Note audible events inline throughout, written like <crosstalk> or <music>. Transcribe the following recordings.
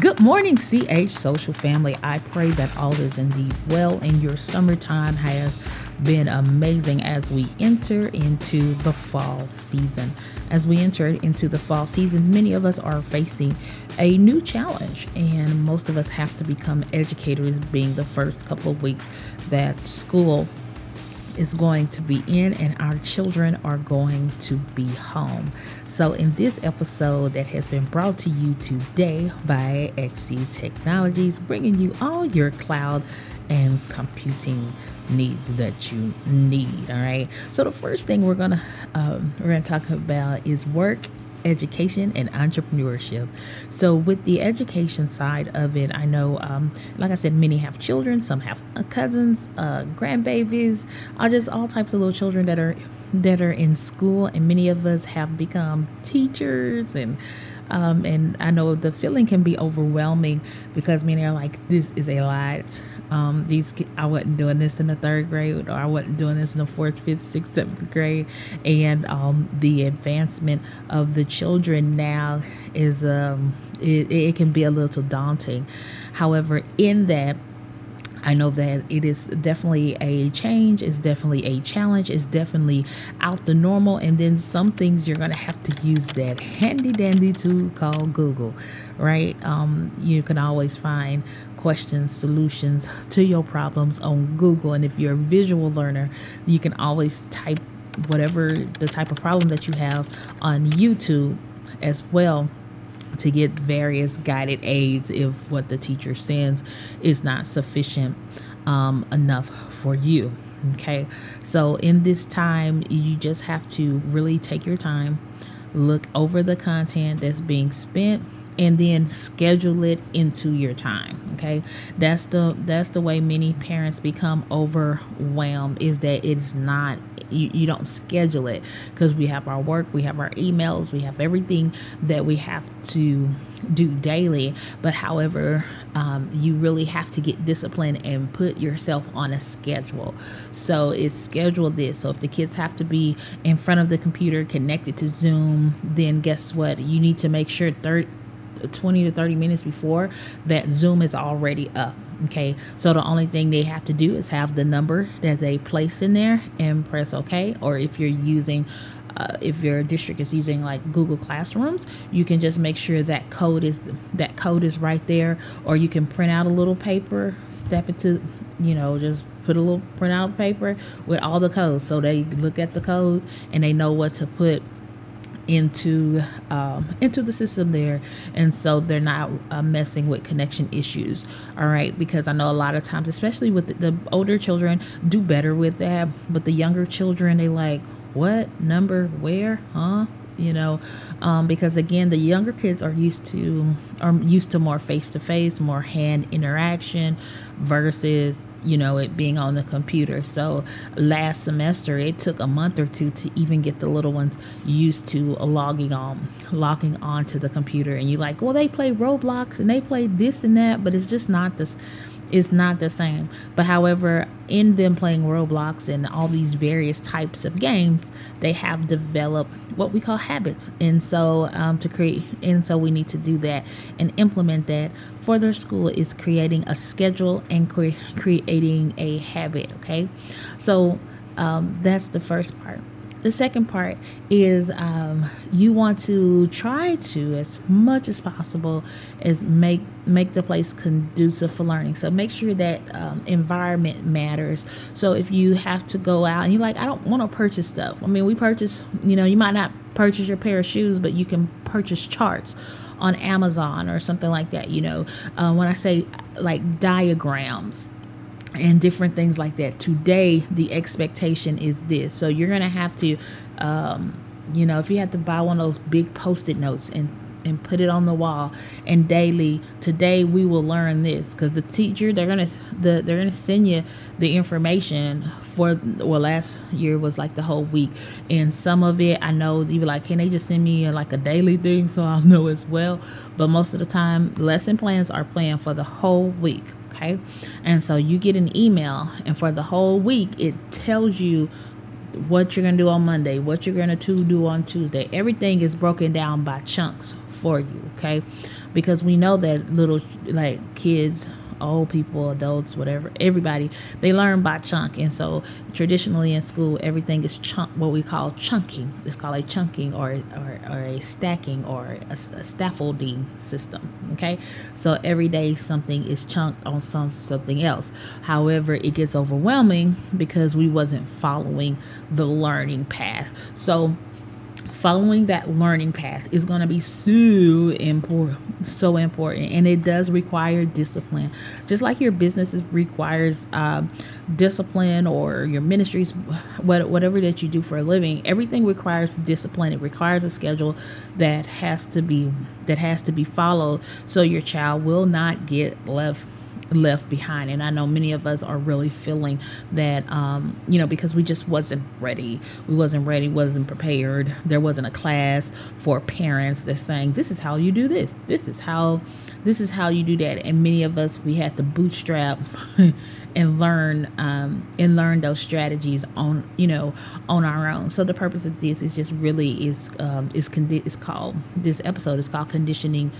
Good morning, CH Social Family. I pray that all is indeed well and your summertime has been amazing as we enter into the fall season. As we enter into the fall season, many of us are facing a new challenge, and most of us have to become educators, being the first couple of weeks that school is going to be in and our children are going to be home. So, in this episode that has been brought to you today by XC Technologies, bringing you all your cloud and computing needs that you need. All right. So, the first thing we're gonna um, we're gonna talk about is work education and entrepreneurship. So, with the education side of it, I know, um, like I said, many have children, some have uh, cousins, uh, grandbabies, uh, just all types of little children that are that are in school, and many of us have become teachers and um, and I know the feeling can be overwhelming because many are like, this is a lot. Um, these I wasn't doing this in the third grade, or I wasn't doing this in the fourth, fifth, sixth, seventh grade, and um, the advancement of the children now is um, it, it can be a little daunting. However, in that I know that it is definitely a change, it's definitely a challenge, it's definitely out the normal. And then some things you're going to have to use that handy dandy tool called Google, right? Um, you can always find questions, solutions to your problems on Google. And if you're a visual learner, you can always type whatever the type of problem that you have on YouTube as well to get various guided aids if what the teacher sends is not sufficient um, enough for you. Okay, so in this time, you just have to really take your time, look over the content that's being spent and then schedule it into your time okay? That's the that's the way many parents become overwhelmed is that it's not you, you don't schedule it because we have our work we have our emails we have everything that we have to do daily. But however um, you really have to get disciplined and put yourself on a schedule. So it's schedule this. So if the kids have to be in front of the computer connected to zoom then guess what? You need to make sure 30 20 to 30 minutes before that Zoom is already up. Okay, so the only thing they have to do is have the number that they place in there and press OK. Or if you're using, uh, if your district is using like Google Classrooms, you can just make sure that code is that code is right there. Or you can print out a little paper, step into, you know, just put a little print out paper with all the codes, so they look at the code and they know what to put into um, into the system there and so they're not uh, messing with connection issues. All right because i know a lot of times especially with the, the older children do better with that but the younger children they like what number? Where? Huh you know um, because again the younger kids are used to are used to more face to face more hand interaction versus you know it being on the computer. So last semester it took a month or two to even get the little ones used to logging on logging on to the computer. And you're like well they play roblox and they play this and that but it's just not this is not the same. But however, in them playing Roblox and all these various types of games, they have developed what we call habits. And so um, to create, and so we need to do that and implement that for their school is creating a schedule and cre- creating a habit. Okay, so um, that's the first part. The second part is um, you want to try to, as much as possible, is make make the place conducive for learning. So make sure that um, environment matters. So if you have to go out and you're like, I don't want to purchase stuff. I mean, we purchase. You know, you might not purchase your pair of shoes, but you can purchase charts on Amazon or something like that. You know, uh, when I say like diagrams and different things like that. Today, the expectation is this. So you're going to have to, um, you know, if you have to buy one of those big post it notes and and put it on the wall and daily today we will learn this. Because the teacher they're gonna the they're gonna send you the information for well last year was like the whole week. And some of it i know you were like can they just send me a, like a daily thing? <laughs> So i'll know as well. But most of the time lesson plans are planned for the whole week okay? And so you get an email, and for the whole week, it tells you what you're gonna do on Monday, what you're gonna do on Tuesday. Everything is broken down by chunks for you okay because we know that little like kids old people, adults, whatever, everybody, they learn by chunk. And so traditionally in school, everything is chunk, what we call chunking. It's called a chunking or, or, or a stacking or a, a scaffolding system. Okay. So every day something is chunked on some something else. However, it gets overwhelming because we wasn't following the learning path. So following that learning path is going to be so important so important and it does require discipline. Just like your business requires uh, discipline or your ministries whatever that you do for a living everything requires discipline. It requires a schedule that has to be that has to be followed so your child will not get left left behind. And i know many of us are really feeling that um, you know because we just wasn't ready. We wasn't ready wasn't prepared. There wasn't a class for parents that's saying this is how you do this. This is how this is how you do that. And many of us we had to bootstrap <laughs> and learn um, and learn those strategies on you know on our own. So the purpose of this is just really is um, is condi- is called this episode is called conditioning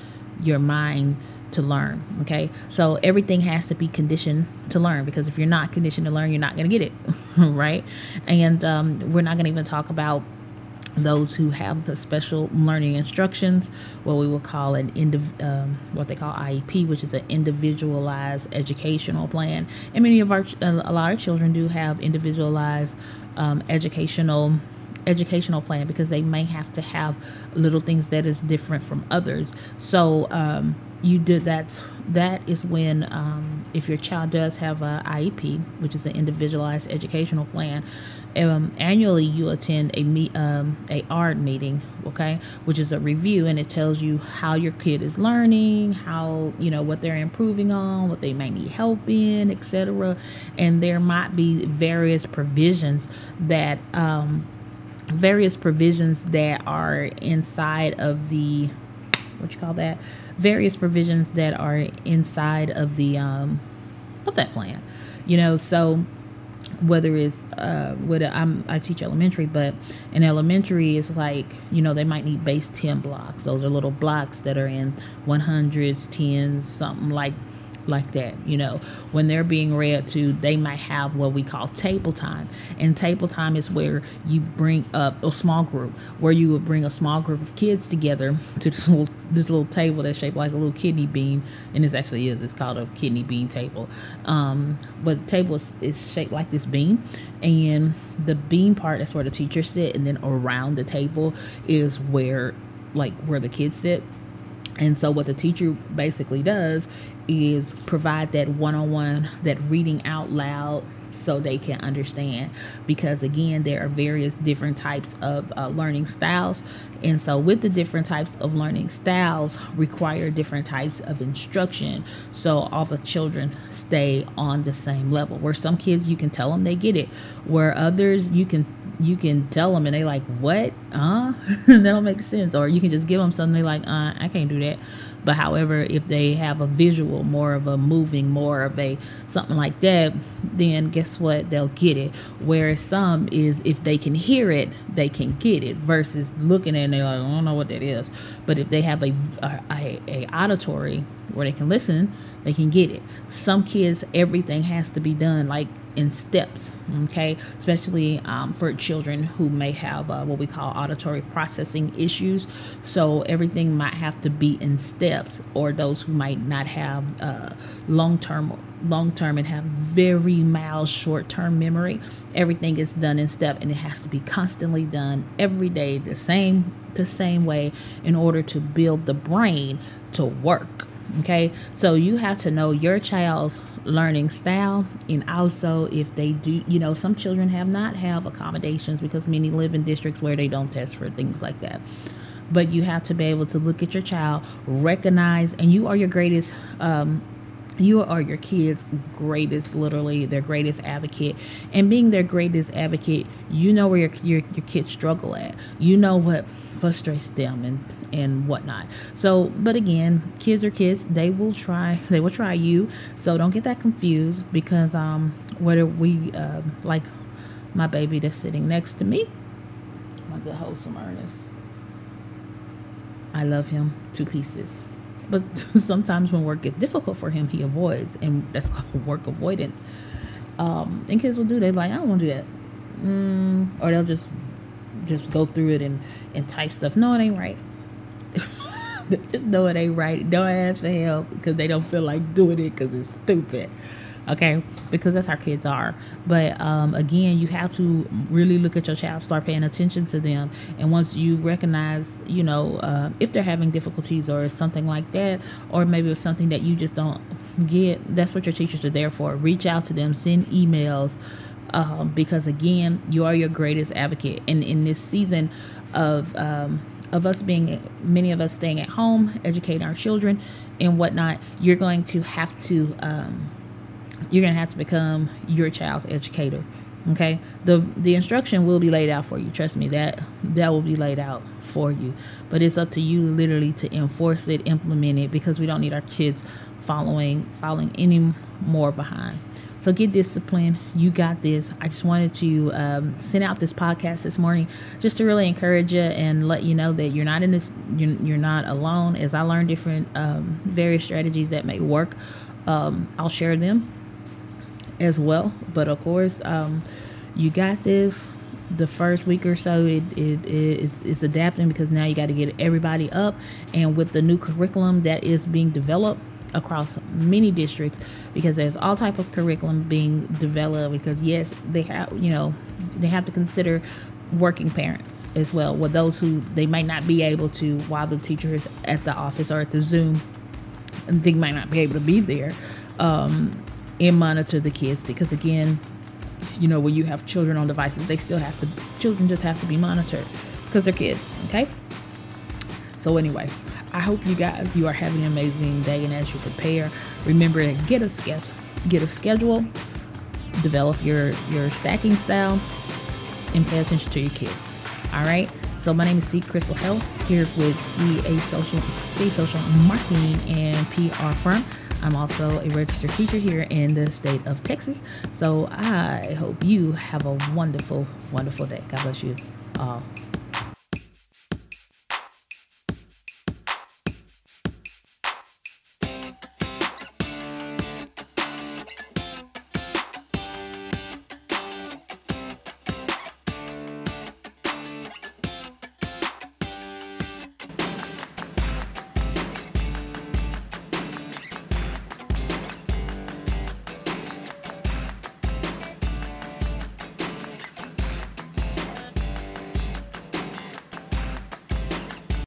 your mind to learn. Okay. So everything has to be conditioned to learn because if you're not conditioned to learn, you're not going to get it. <laughs> right. And um, we're not going to even talk about those who have the special learning instructions, what we will call an indiv- um, what they call IEP, which is an individualized educational plan. And many of our, a lot of children do have individualized um, educational educational plan because they may have to have little things that is different from others. So um, you did that that is when um, if your child does have a iep which is an individualized educational plan um, annually you attend a meet um, a ARD meeting okay which is a review and it tells you how your kid is learning how you know what they're improving on what they might need help in etc and there might be various provisions that um, various provisions that are inside of the what you call that various provisions that are inside of the um of that plan you know so whether it's uh whether I'm I teach elementary, but in elementary it's like, you know, they might need base 10 blocks. Those are little blocks that are in 100s, 10s, something like like that. You know, when they're being read to, they might have what we call table time. And table time is where you bring up a small group, where you would bring a small group of kids together to this little, this little table that's shaped like a little kidney bean. And this actually is, it's called a kidney bean table. Um, but the table is, is shaped like this bean. And the bean part, that's where the teachers sit. And then around the table is where, like, where the kids sit and so, what the teacher basically does is provide that one on one, that reading out loud so they can understand. Because again, there are various different types of uh, learning styles. And so, with the different types of learning styles, require different types of instruction. So, all the children stay on the same level. Where some kids, you can tell them they get it, where others, you can you can tell them and they like what? Uh <laughs> that don't make sense. Or you can just give them something they like uh i can't do that. But however if they have a visual more of a moving more of a something like that then guess what? They'll get it. Whereas some is if they can hear it they can get it versus looking at it and they're like i don't know what that is. But if they have a a, a auditory where they can listen they can get it. Some kids everything has to be done like in steps, okay, especially um, for children who may have uh, what we call auditory processing issues. So everything might have to be in steps, or those who might not have uh, long term long term and have very mild short term memory. Everything is done in step and it has to be constantly done every day the same the same way in order to build the brain to work okay? So you have to know your child's learning style and also if they do you know some children have not have accommodations because many live in districts where they don't test for things like that. But you have to be able to look at your child recognize and you are your greatest um, you are your kids greatest literally their greatest advocate. And being their greatest advocate you know where your, your, your kids struggle at. You know what frustrates them and and whatnot. So but again kids are kids. They will try they will try you. So don't get that confused because um whether we uh, like my baby that's sitting next to me my good wholesome Ernest. I love him two pieces. But <laughs> sometimes when work gets difficult for him, he avoids, and that's <laughs> called work avoidance. Um, and kids will do. They're like, I don't want to do that, mm, or they'll just just go through it and and type stuff. No, it ain't right. <laughs> no, it ain't right. Don't ask for help because they don't feel like doing it because it's stupid okay? Because that's how kids are. But um, again you have to really look at your child start paying attention to them. And once you recognize you know uh, if they're having difficulties or something like that or maybe it's something that you just don't get that's what your teachers are there for. Reach out to them. Send emails. Um, because again you are your greatest advocate. And in this season of um, of us being many of us staying at home educating our children and whatnot you're going to have to um, you're going to have to become your child's educator okay? The the instruction will be laid out for you. Trust me that that will be laid out for you. But it's up to you literally to enforce it implement it because we don't need our kids following following any more behind. So get disciplined. You got this. I just wanted to um, send out this podcast this morning just to really encourage you and let you know that you're not in this you're, you're not alone. As i learn different um, various strategies that may work um, i'll share them as well. But of course, um, you got this. The first week or so, it, it, it is, it's adapting because now you got to get everybody up. And with the new curriculum that is being developed across many districts, because there's all type of curriculum being developed. Because yes, they have you know they have to consider working parents as well with those who they might not be able to while the teacher is at the office or at the zoom they might not be able to be there um, and monitor the kids because again you know when you have children on devices they still have to children just have to be monitored because they're kids okay? So anyway i hope you guys you are having an amazing day and as you prepare remember to get a schedule get a schedule develop your your stacking style and pay attention to your kids all right so my name is C Crystal Hale here with CH Social, CH Social Marketing and PR firm. I'm also a registered teacher here in the state of Texas. So I hope you have a wonderful, wonderful day. God bless you all.